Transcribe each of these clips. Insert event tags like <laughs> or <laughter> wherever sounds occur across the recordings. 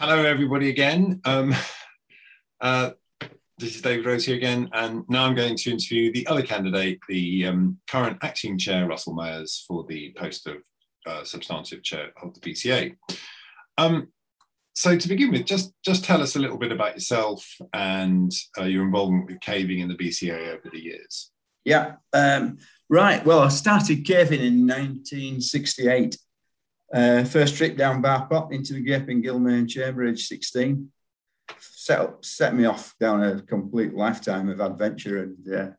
Hello, everybody, again. Um, uh, this is David Rose here again, and now I'm going to interview the other candidate, the um, current acting chair, Russell Myers, for the post of uh, substantive chair of the BCA. Um, so to begin with, just, just tell us a little bit about yourself and uh, your involvement with caving in the BCA over the years. Yeah, um, right. Well, I started caving in 1968 uh, first trip down Bar Pot into the Gaping Gill Main Chamber, age 16. Set, up, set me off down a complete lifetime of adventure and, uh,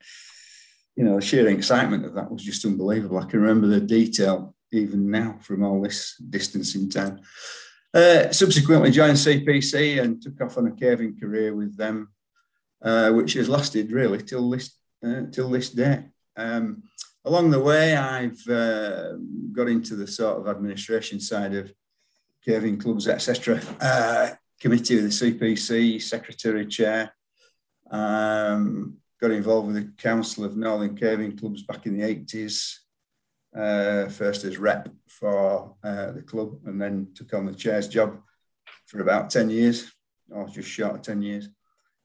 you know, the sheer excitement of that was just unbelievable. I can remember the detail even now from all this distance in time. Uh, subsequently joined CPC and took off on a caving career with them, uh, which has lasted really till this, uh, till this day. Um, along the way, I've uh, got into the sort of administration side of caving clubs, etc. Uh, committee of the CPC, secretary chair. Um, got involved with the Council of Northern Caving Clubs back in the 80s. Uh, first as rep for uh, the club, and then took on the chair's job for about 10 years, or just short of 10 years.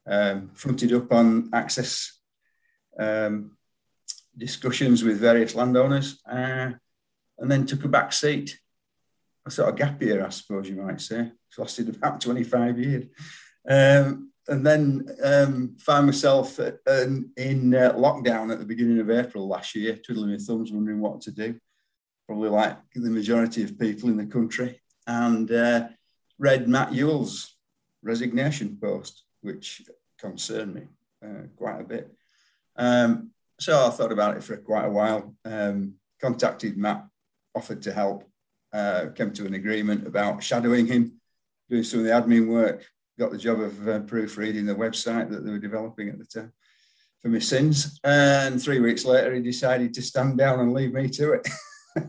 Um, fronted up on access um, discussions with various landowners, uh, and then took a back seat. A sort of gap year, I suppose you might say. It's lasted about 25 years. Um, and then um, found myself at, in uh, lockdown at the beginning of April last year, twiddling my thumbs, wondering what to do. Probably like the majority of people in the country, and uh, read Matt Ewles' resignation post, which concerned me uh, quite a bit. Um, so I thought about it for quite a while. Um, contacted Matt, offered to help, uh, came to an agreement about shadowing him, doing some of the admin work. Got the job of uh, proofreading the website that they were developing at the time for my sins. And three weeks later, he decided to stand down and leave me to it. <laughs>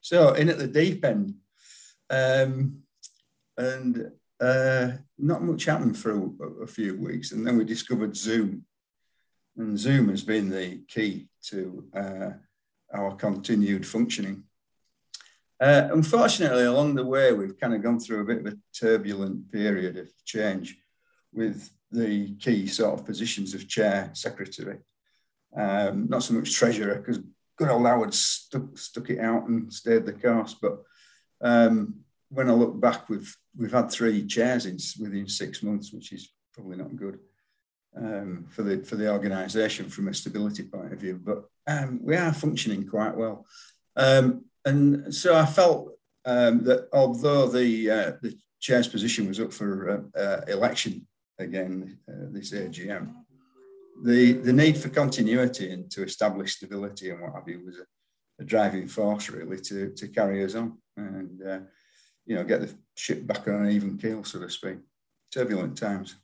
so in at the deep end. Um, and uh, not much happened for a, a, few weeks. And then we discovered Zoom and Zoom has been the key to uh, our continued functioning. Uh, unfortunately, along the way, we've kind of gone through a bit of a turbulent period of change with the key sort of positions of chair, secretary, um, not so much treasurer, because good old Howard stuck, stuck it out and stayed the course. But um, when I look back, we've we've had three chairs in, within six months, which is probably not good um, for the for the organisation from a stability point of view. But um, we are functioning quite well, um, and so I felt um, that although the uh, the chair's position was up for uh, uh, election again uh, this AGM, the the need for continuity and to establish stability and what have you was a, a driving force really to to carry us on and uh, you know get the ship back on an even keel, so to speak. Turbulent times.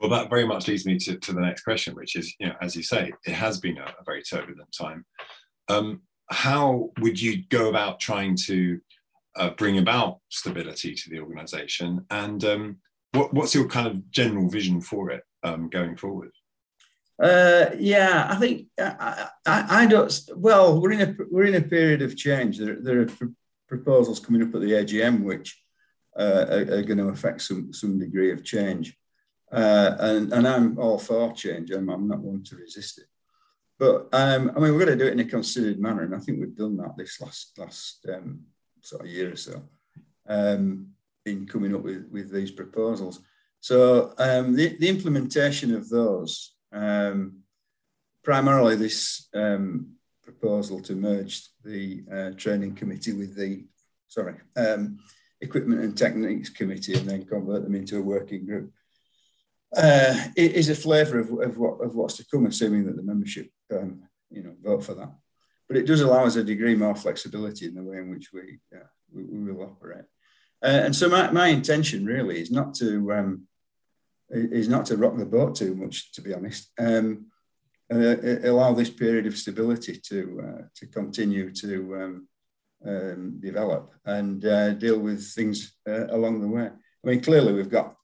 Well, that very much leads me to, to the next question, which is, you know, as you say, it has been a, a very turbulent time. Um, how would you go about trying to uh, bring about stability to the organisation, and um, what, what's your kind of general vision for it um, going forward? Uh, yeah, I think uh, I, I, I, don't. Well, we're in a we're in a period of change. There, there are pr- proposals coming up at the AGM which uh, are, are, going to affect some some degree of change. Uh, and, and I'm all for change. I'm, I'm not one to resist it. But um, I mean, we're going to do it in a considered manner, and I think we've done that this last last um, sort of year or so um, in coming up with, with these proposals. So um, the, the implementation of those, um, primarily this um, proposal to merge the uh, training committee with the sorry equipment and techniques committee, and then convert them into a working group uh, is a flavour of, of, what, of what's to come, assuming that the membership, um, you know, vote for that. But it does allow us a degree more flexibility in the way in which we, uh, we, we, will operate. Uh, and so my, my intention really is not to um, is not to rock the boat too much, to be honest. Um, uh, allow this period of stability to uh, to continue to um, um, develop and uh, deal with things uh, along the way. I mean, clearly we've got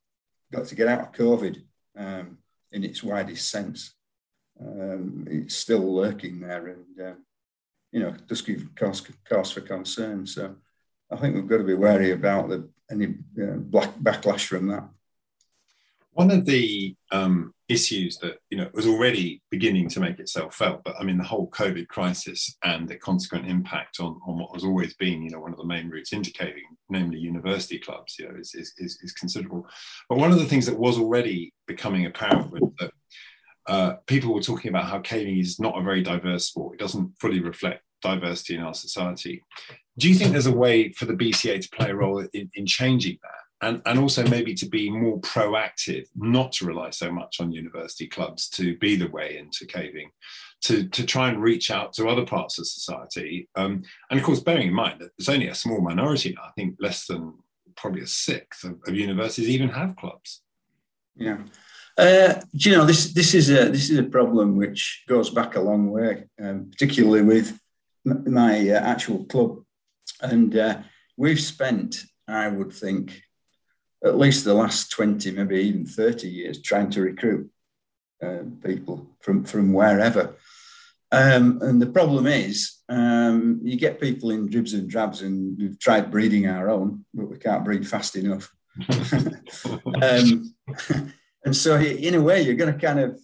got to get out of COVID um, in its widest sense. Um, it's still lurking there and, uh, you know, does give cause, cause for concern. So I think we've got to be wary about the, any uh, black backlash from that. One of the um, issues that you know was already beginning to make itself felt, but I mean the whole COVID crisis and the consequent impact on, on what has always been you know one of the main routes indicating namely university clubs, you know, is, is, is, is considerable. But one of the things that was already becoming apparent was that uh, people were talking about how caving is not a very diverse sport. It doesn't fully reflect diversity in our society. Do you think there's a way for the BCA to play a role in, in changing that? And, and also maybe to be more proactive, not to rely so much on university clubs to be the way into caving, to, to try and reach out to other parts of society. Um, and of course, bearing in mind that it's only a small minority now, I think less than probably a sixth of, of universities even have clubs. Yeah. Uh, you know, this this is a this is a problem which goes back a long way, um, particularly with my uh, actual club, and uh, we've spent, I would think, at least the last 20, maybe even 30 years trying to recruit uh, people from, from wherever. Um, and the problem is, um, you get people in dribs and drabs, and we've tried breeding our own, but we can't breed fast enough. <laughs> um, and so, in a way, you're going to kind of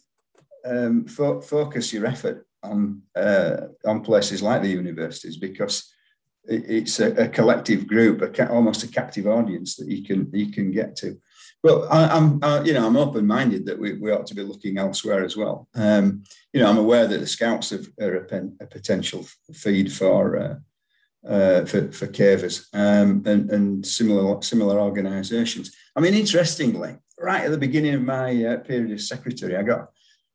um, fo- focus your effort on uh, on places like the universities because it's a, a collective group, a, almost a captive audience that you can you can get to. But I, am you know I'm open minded that we, we ought to be looking elsewhere as well. Um, you know I'm aware that the Scouts have, are a, pen, a potential feed for. Uh, uh, for, for cavers um, and, and similar similar organisations. I mean, interestingly, right at the beginning of my uh, period as secretary, I got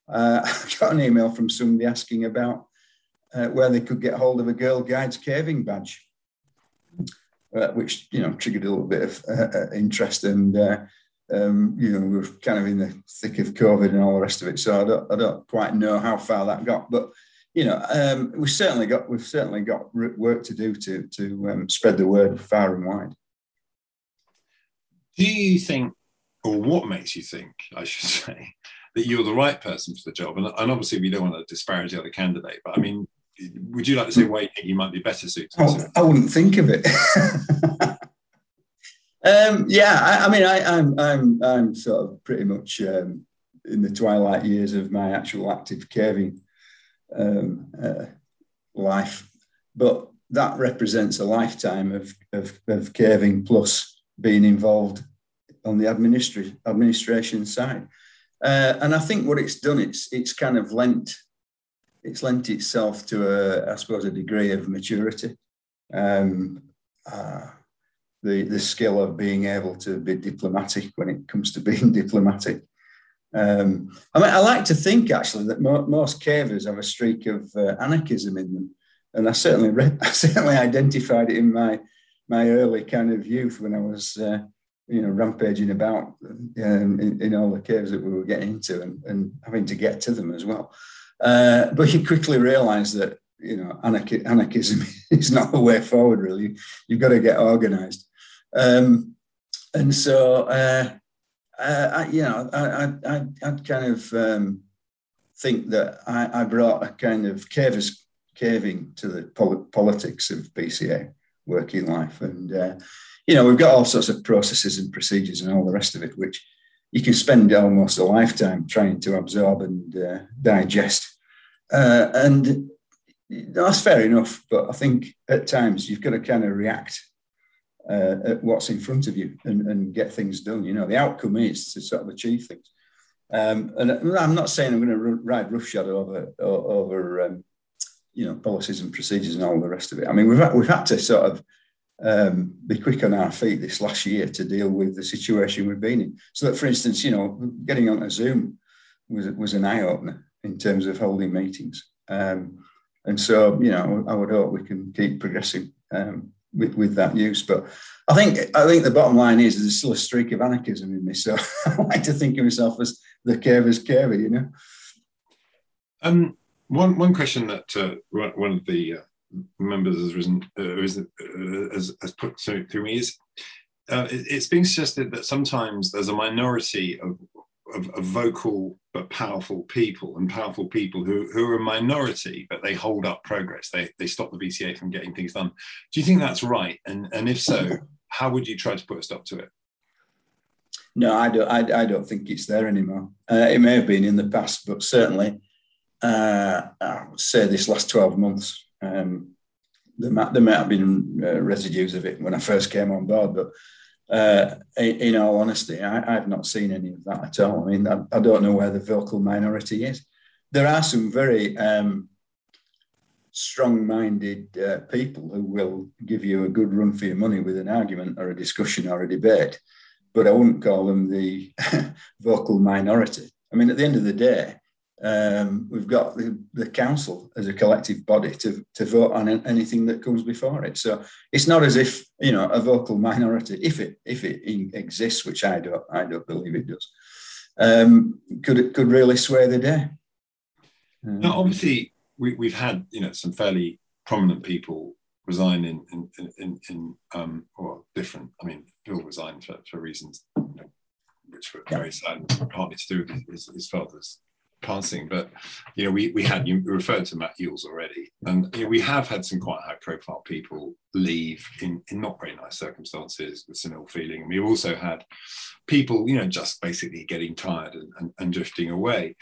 uh, <laughs> I got an email from somebody asking about uh, where they could get hold of a Girl Guides caving badge, uh, which you know triggered a little bit of uh, uh interest. And uh, um, you know we are kind of in the thick of COVID and all the rest of it, so I don't, I don't quite know how far that got, but you know um, we've certainly got we've certainly got work to do to to um, spread the word far and wide. Do you think, or what makes you think, I should <laughs> say, that you're the right person for the job? And, and obviously, we don't want to disparage the other candidate, but I mean, would you like to say why you think you might be better suited? Oh, I wouldn't think of it. <laughs> um, yeah, I, I mean, I, am I'm, I'm I'm sort of pretty much um, in the twilight years of my actual active caving um, uh, life, but that represents a lifetime of, of, of caving plus being involved on the administri- administration side. Uh, and I think what it's done, it's it's kind of lent it's lent itself to a, I suppose, a degree of maturity. Um, uh, the the skill of being able to be diplomatic when it comes to <laughs> being diplomatic. Um, I mean, I like to think actually that mo- most cavers have a streak of uh, anarchism in them, and I certainly read, <laughs> I certainly identified it in my my early kind of youth when I was. Uh, you know, rampaging about um, in, in, all the caves that we were getting into and, and having to get to them as well. Uh, but he quickly realised that you know anarchy, anarchism <laughs> is not the way forward. Really, you've got to get organised. Um, and so, uh, uh, I, you know, I, I, I kind of um, think that I, I, brought a kind of cavers, caving to the pol- politics of BCA working life, and uh, you know, we've got all sorts of processes and procedures and all the rest of it, which you can spend almost a lifetime trying to absorb and uh, digest. Uh, and that's fair enough, but I think at times you've got to kind of react uh, at what's in front of you and, and, get things done. You know, the outcome is to sort of achieve things. Um, and I'm not saying I'm going to ride roughshod over over um, you know policies and procedures and all the rest of it. I mean, we've had, we've had to sort of um, be quick on our feet this last year to deal with the situation we've been in. So that, for instance, you know, getting on a Zoom was was an eye opener in terms of holding meetings. Um, and so, you know, I would hope we can keep progressing um, with, with that use. But I think I think the bottom line is there's still a streak of anarchism in me. So <laughs> I like to think of myself as the caver's caver, you know. Um, one one question that uh, one of the uh, members has risen uh, uh, has, has, put through, through me is uh, it, it's being suggested that sometimes there's a minority of, of, of, vocal but powerful people and powerful people who, who are a minority but they hold up progress they, they stop the BCA from getting things done do you think that's right and, and if so how would you try to put a stop to it? No, I don't. I, I don't think it's there anymore. Uh, it may have been in the past, but certainly, uh, I would say this last twelve months, um, there might there might have been uh, residues of it when I first came on board, but uh, in, in, all honesty, I, have not seen any of that at all. I mean, I, I, don't know where the vocal minority is. There are some very um, strong-minded uh, people who will give you a good run for your money with an argument or a discussion or a debate, but I wouldn't call them the <laughs> vocal minority. I mean, at the end of the day, um, we've got the, the, council as a collective body to, to vote on anything that comes before it. So it's not as if you know a vocal minority, if it if it exists, which I don't I don't believe it does, um, could it could really sway the day. Um, now, obviously, we, we've had you know some fairly prominent people resign in in in, in, in um, or different. I mean, Phil resigned for, for reasons you know, which were very sad, partly to do with his, his father's passing, but you know, we we had you referred to Matt Ewles already, and you know, we have had some quite high profile people leave in, in not very nice circumstances with some ill feeling. And we've also had people, you know, just basically getting tired and, and, and drifting away.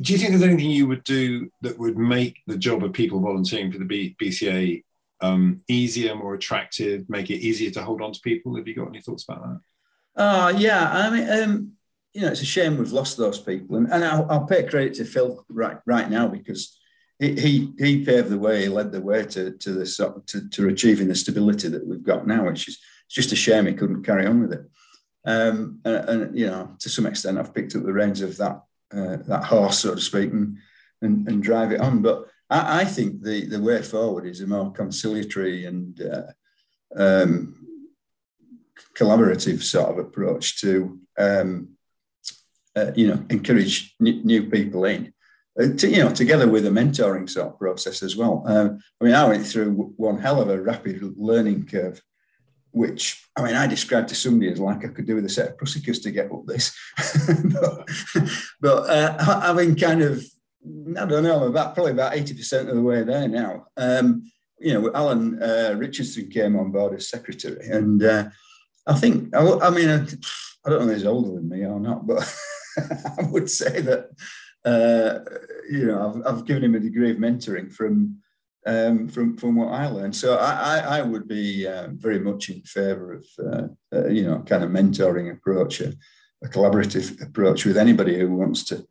Do you think there's anything you would do that would make the job of people volunteering for the B, BCA um, easier, more attractive, make it easier to hold on to people? Have you got any thoughts about that? Uh, yeah, I mean, um, you know, it's a shame we've lost those people. And, and I'll, I'll pay credit to Phil right right now because he, he, he paved the way, he led the way to, to, the, to, to achieving the stability that we've got now, which is it's just a shame he couldn't carry on with it. Um, and, and, you know, to some extent, I've picked up the reins of that uh, that horse, so to speak, and, and, and drive it on. But I, I, think the, the way forward is a more conciliatory and uh, um, collaborative sort of approach to um, uh, you know, encourage n- new people in. Uh, to, you know, together with a mentoring sort of process as well. Um, I mean, I went through one hell of a rapid learning curve, which I mean, I described to somebody as like I could do with a set of pussycats to get up this. <laughs> but, but uh, mean, kind of, I don't know, I'm about probably about eighty percent of the way there now. Um, you know, Alan uh, Richardson came on board as secretary, and uh, I think, I, I mean, I, I don't know if he's older than me or not, but. <laughs> <laughs> I would say that uh, you know I've, I've, given him a degree of mentoring from um, from from what I learned. So I, I, I would be uh, very much in favour of uh, uh, you know kind of mentoring approach, a, a, collaborative approach with anybody who wants to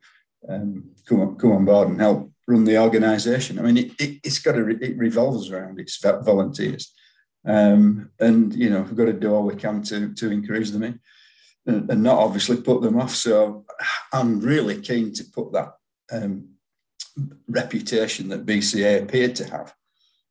um, come on, come on board and help run the organisation. I mean, it, it, has got to re- it revolves around its volunteers, um, and you know we've got to do all we can to to encourage them in and, and not obviously put them off. So I'm really keen to put that um, reputation that BCA appeared to have,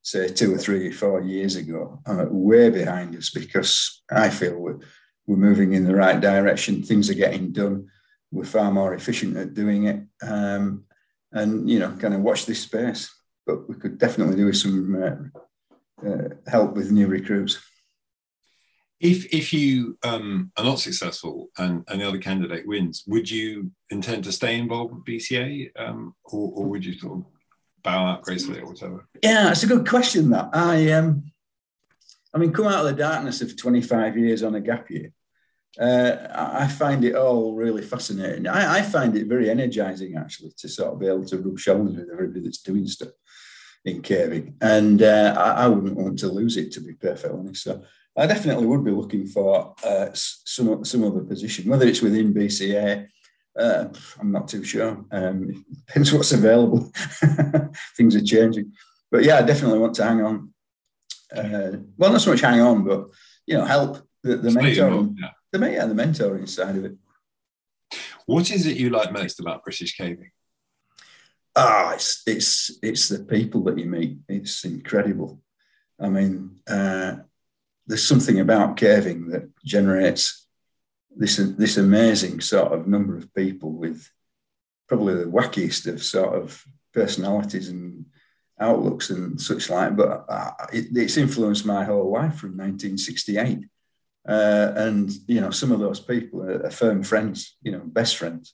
say two or three, four years ago, uh, way behind us because I feel we're, we're moving in the right direction. Things are getting done. We're far more efficient at doing it. Um, and, you know, kind of watch this space. But we could definitely do with some uh, uh, help with new recruits if if you um, are not successful and, and the other candidate wins, would you intend to stay involved with BCA, um, or, or, would you sort of bow out gracefully or whatever? Yeah, it's a good question. That I um, I mean, come out of the darkness of twenty five years on a gap year. Uh, I find it all really fascinating. I, I, find it very energizing actually to sort of be able to rub shoulders with everybody that's doing stuff in caving, and uh, I, I, wouldn't want to lose it to be perfectly honest. So I definitely would be looking for uh, some some other position, whether it's within BCA. Uh, I'm not too sure. Um, depends what's available. <laughs> Things are changing, but yeah, I definitely want to hang on. Uh, well, not so much hang on, but you know, help the, the mentoring, yeah. the yeah, the mentoring side of it. What is it you like most about British caving? Ah, it's it's it's the people that you meet. It's incredible. I mean, uh, there's something about caving that generates this this amazing sort of number of people with probably the wackiest of sort of personalities and outlooks and such like. But uh, it, it's influenced my whole life from 1968. Uh, and you know, some of those people are, are firm friends, you know, best friends.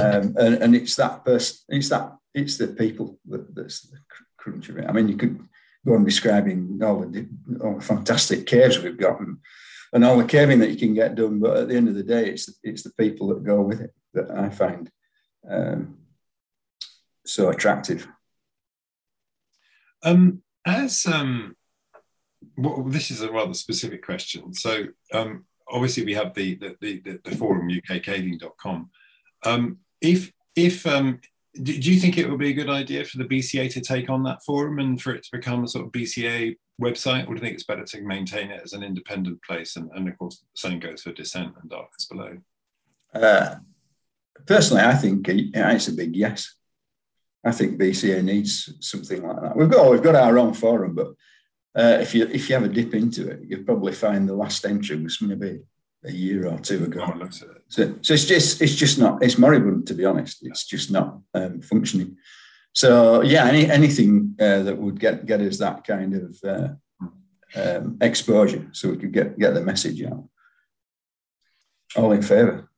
Um, and, and it's that person, it's that, it's the people that, that's the crunch of it. I mean, you could go on describing all the, all the fantastic caves we've got and, all the caving that you can get done. But at the end of the day, it's it's the people that go with it that I find um, so attractive. Um, as um, well, this is a rather specific question. So um, obviously we have the the, the, the forum ukcaving.com. Um, if if um, do, you think it would be a good idea for the BCA to take on that forum and for it to become a sort of BCA website, or do you think it's better to maintain it as an independent place? And, and of course, the same goes for Descent and Darkness Below. Uh, personally, I think it's a big yes. I think BCA needs something like that. We've got we've got our own forum, but uh, if you if you have a dip into it, you'll probably find the last entry was maybe a year or two ago. Oh, so, so it's just it's just not it's moribund to be honest. It's just not um, functioning. So yeah, any, anything uh, that would get get us that kind of uh, um, exposure, so we could get get the message out. All in favour.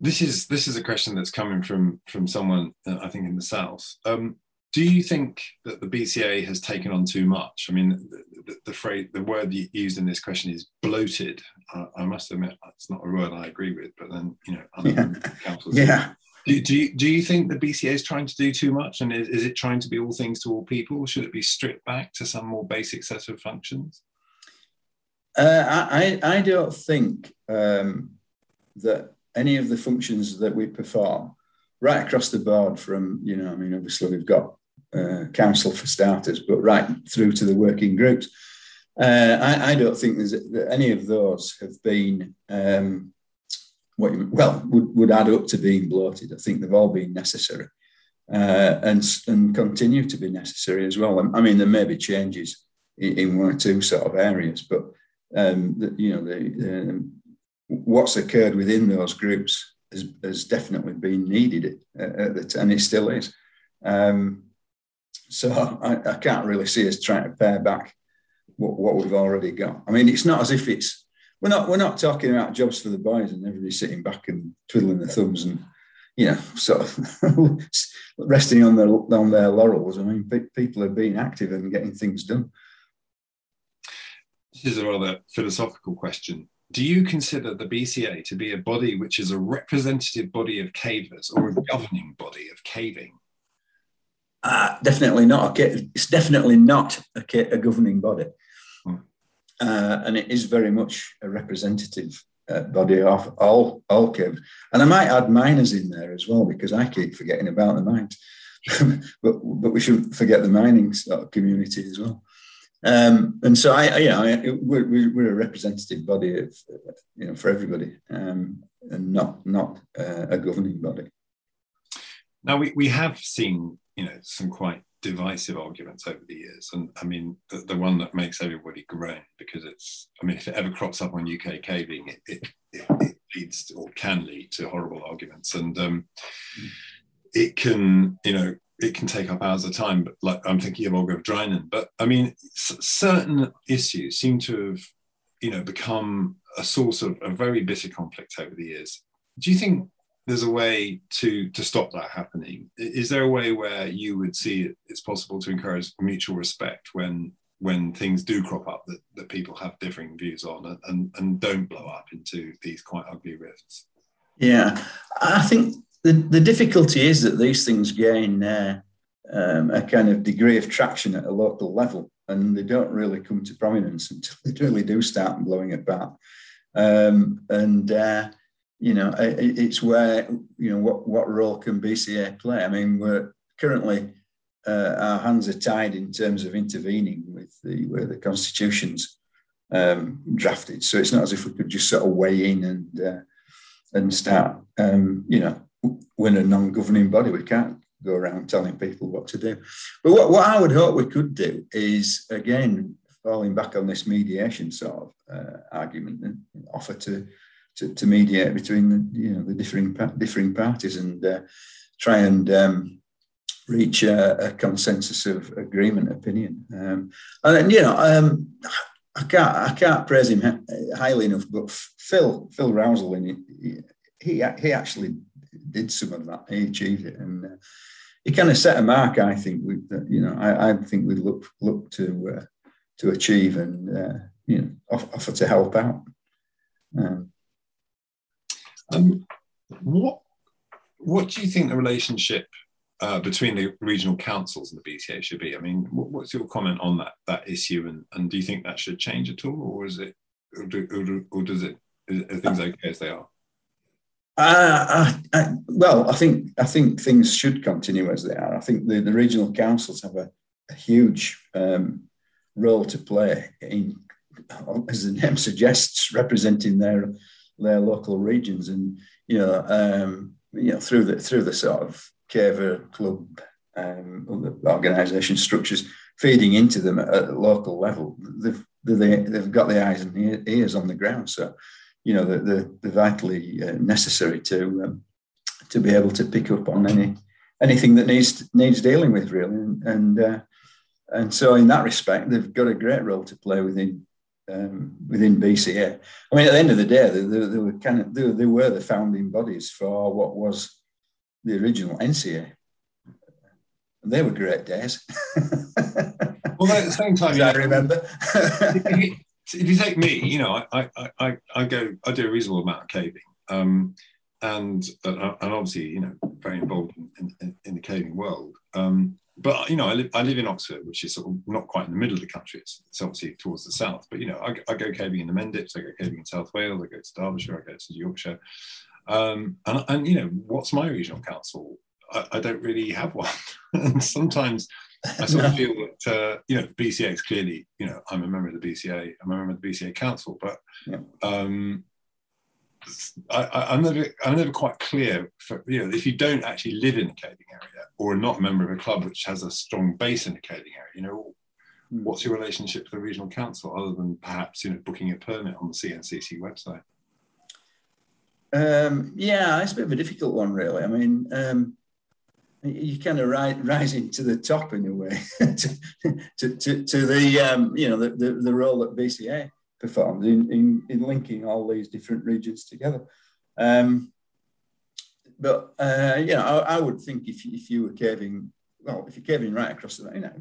This is this is a question that's coming from from someone uh, I think in the south. Um, do you think that the BCA has taken on too much? I mean, the, the, the phrase, the word used in this question is bloated. I, I, must admit, it's not a word I agree with. But then, you know, yeah. councils. Yeah. Do, do, you, do you think the BCA is trying to do too much, and is, is it trying to be all things to all people? Should it be stripped back to some more basic set of functions? Uh, I, I don't think um, that any of the functions that we perform right across the board from, you know, I mean, obviously we've got uh, council for starters, but right through to the working groups. Uh, I, I, don't think there's that any of those have been um, what you, well would, would add up to being bloated. I think they've all been necessary uh, and and continue to be necessary as well. I mean, there may be changes in, in one or two sort of areas, but um, the, you know the, what's occurred within those groups has, has definitely been needed at the t- and it still is. Um, so I, I, can't really see us trying to pare back what, what, we've already got. I mean, it's not as if it's we're not we're not talking about jobs for the boys and everybody sitting back and twiddling their thumbs and you know sort of <laughs> resting on their on their laurels. I mean, people are being active and getting things done. This is a rather philosophical question do you consider the BCA to be a body which is a representative body of cavers or a governing body of caving? Uh, definitely not. It's definitely not a, a governing body. Hmm. Uh, and it is very much a representative uh, body of all, all caves. And I might add miners in there as well, because I keep forgetting about the mines. <laughs> but, but we shouldn't forget the mining sort of community as well. Um, and so I, you know, we're, we're, a representative body of, you know, for everybody, um, and not not uh, a governing body. Now we, we have seen, you know, some quite divisive arguments over the years, and I mean the, the one that makes everybody groan because it's, I mean, if it ever crops up on UK caving, it, it, it, it leads to, or can lead to horrible arguments, and um, it can, you know, it can take up hours of time, but like I'm thinking of Ogof Draenen. But I mean, certain issues seem to have, you know, become a source of a very bitter conflict over the years. Do you think there's a way to to stop that happening? Is there a way where you would see it's possible to encourage mutual respect when when things do crop up that, that people have differing views on and, and don't blow up into these quite ugly rifts? Yeah, I think the, the difficulty is that these things gain uh, um, a kind of degree of traction at a local level, and they don't really come to prominence until they really do start blowing about. Um, and uh, you know, it, it's where you know what what role can BCA play? I mean, we're currently uh, our hands are tied in terms of intervening with the where the constitutions um, drafted. So it's not as if we could just sort of weigh in and uh, and start, um, you know, we're a non-governing body. We can't go around telling people what to do. But what, what I would hope we could do is, again, falling back on this mediation sort of uh, argument and offer to, to, to mediate between the you know the differing differing parties and uh, try and um, reach a, a, consensus of agreement opinion. Um, and you know, um, I can't I can't praise him highly enough, but Phil Phil Rousell, he, he he actually did some of that. He achieved it, and uh, he kind of set a mark. I think we, you know, I, I think we look look to uh, to achieve and uh, you know offer to help out. Um, um, what what do you think the relationship uh, between the regional councils and the BCA should be? I mean, what, what's your comment on that that issue, and, and do you think that should change at all, or is it, or, do, or, does it, are things okay as they are? Uh, I, I, well, I think I think things should continue as they are. I think the, the regional councils have a, a huge um, role to play in, as the <laughs> name suggests, representing their their local regions, and you know, um, you know, through the through the sort of Caver club um, organisation structures feeding into them at a local level. They've they, they've got the eyes and ears on the ground, so you know they're, they're vitally uh, necessary to um, to be able to pick up on any anything that needs needs dealing with really, and and, uh, and so in that respect they've got a great role to play within um, within BCA. I mean, at the end of the day, they, they, they were kind of they, they, were the founding bodies for what was the original NCA. They were great days. <laughs> well, at the same time, <laughs> I remember. <laughs> if, you, take me, you know, I, I, I, I, go, I do a reasonable amount of caving. Um, and, and obviously, you know, very involved in, in, in the caving world. Um, but you know, I live, I live in Oxford, which is sort of not quite in the middle of the country. It's, it's obviously towards the south. But you know, I, I, go caving in the Mendips, I go caving in South Wales, I go to Derbyshire, I go to Yorkshire. Um, and, and you know, what's my regional council? I, I don't really have one. <laughs> and sometimes I sort of feel that uh, you know, BCA is clearly, you know, I'm a member of the BCA, I'm a member of the BCA council, but yeah. um, I, am never, I'm never quite clear. For, you know, if you don't actually live in the caving area or are not a member of a club which has a strong base in the caving area, you know, hmm. what's your relationship to the regional council other than perhaps you know booking a permit on the CNCC website? Um, yeah, it's a bit of a difficult one, really. I mean, um, you kind of rise, rising to the top in a way <laughs> to, to, to, to, the um, you know the, the, the role that BCA performed in, in, in linking all these different regions together. Um, but uh, you know, I, I, would think if you, if you were caving, well, if you're caving right across the, you know,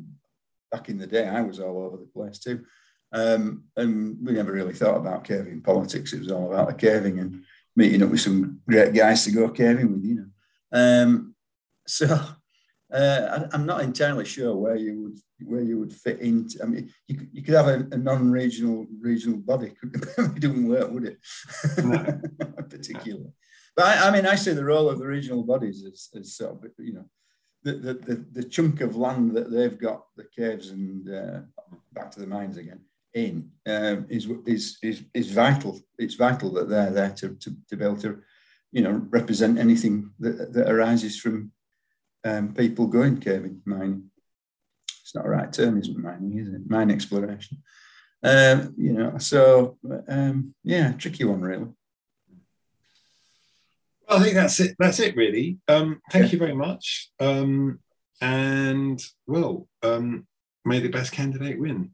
back in the day, I was all over the place too, um, and we never really thought about caving politics. It was all about the caving and meeting up with some great guys to go caving with, you know. Um, so uh, I, am not entirely sure where you would where you would fit into. I mean, you could, you could have a, a non-regional regional body. <laughs> it wouldn't work, would it? No. <laughs> Particularly. But I, I, mean, I see the role of the regional bodies as, as sort of, you know, the, the, the, the chunk of land that they've got, the caves and uh, back to the mines again, in um, is, is, is, is vital. It's vital that they're there to, to, to be able to, you know, represent anything that, that arises from um, people going caving, mining. It's not a right term, isn't mining, is it? Mine exploration. Um, you know, so um, yeah, tricky one really. Well, I think that's it. That's it, really. Um, thank yeah. you very much. Um, and well, um, may the best candidate win.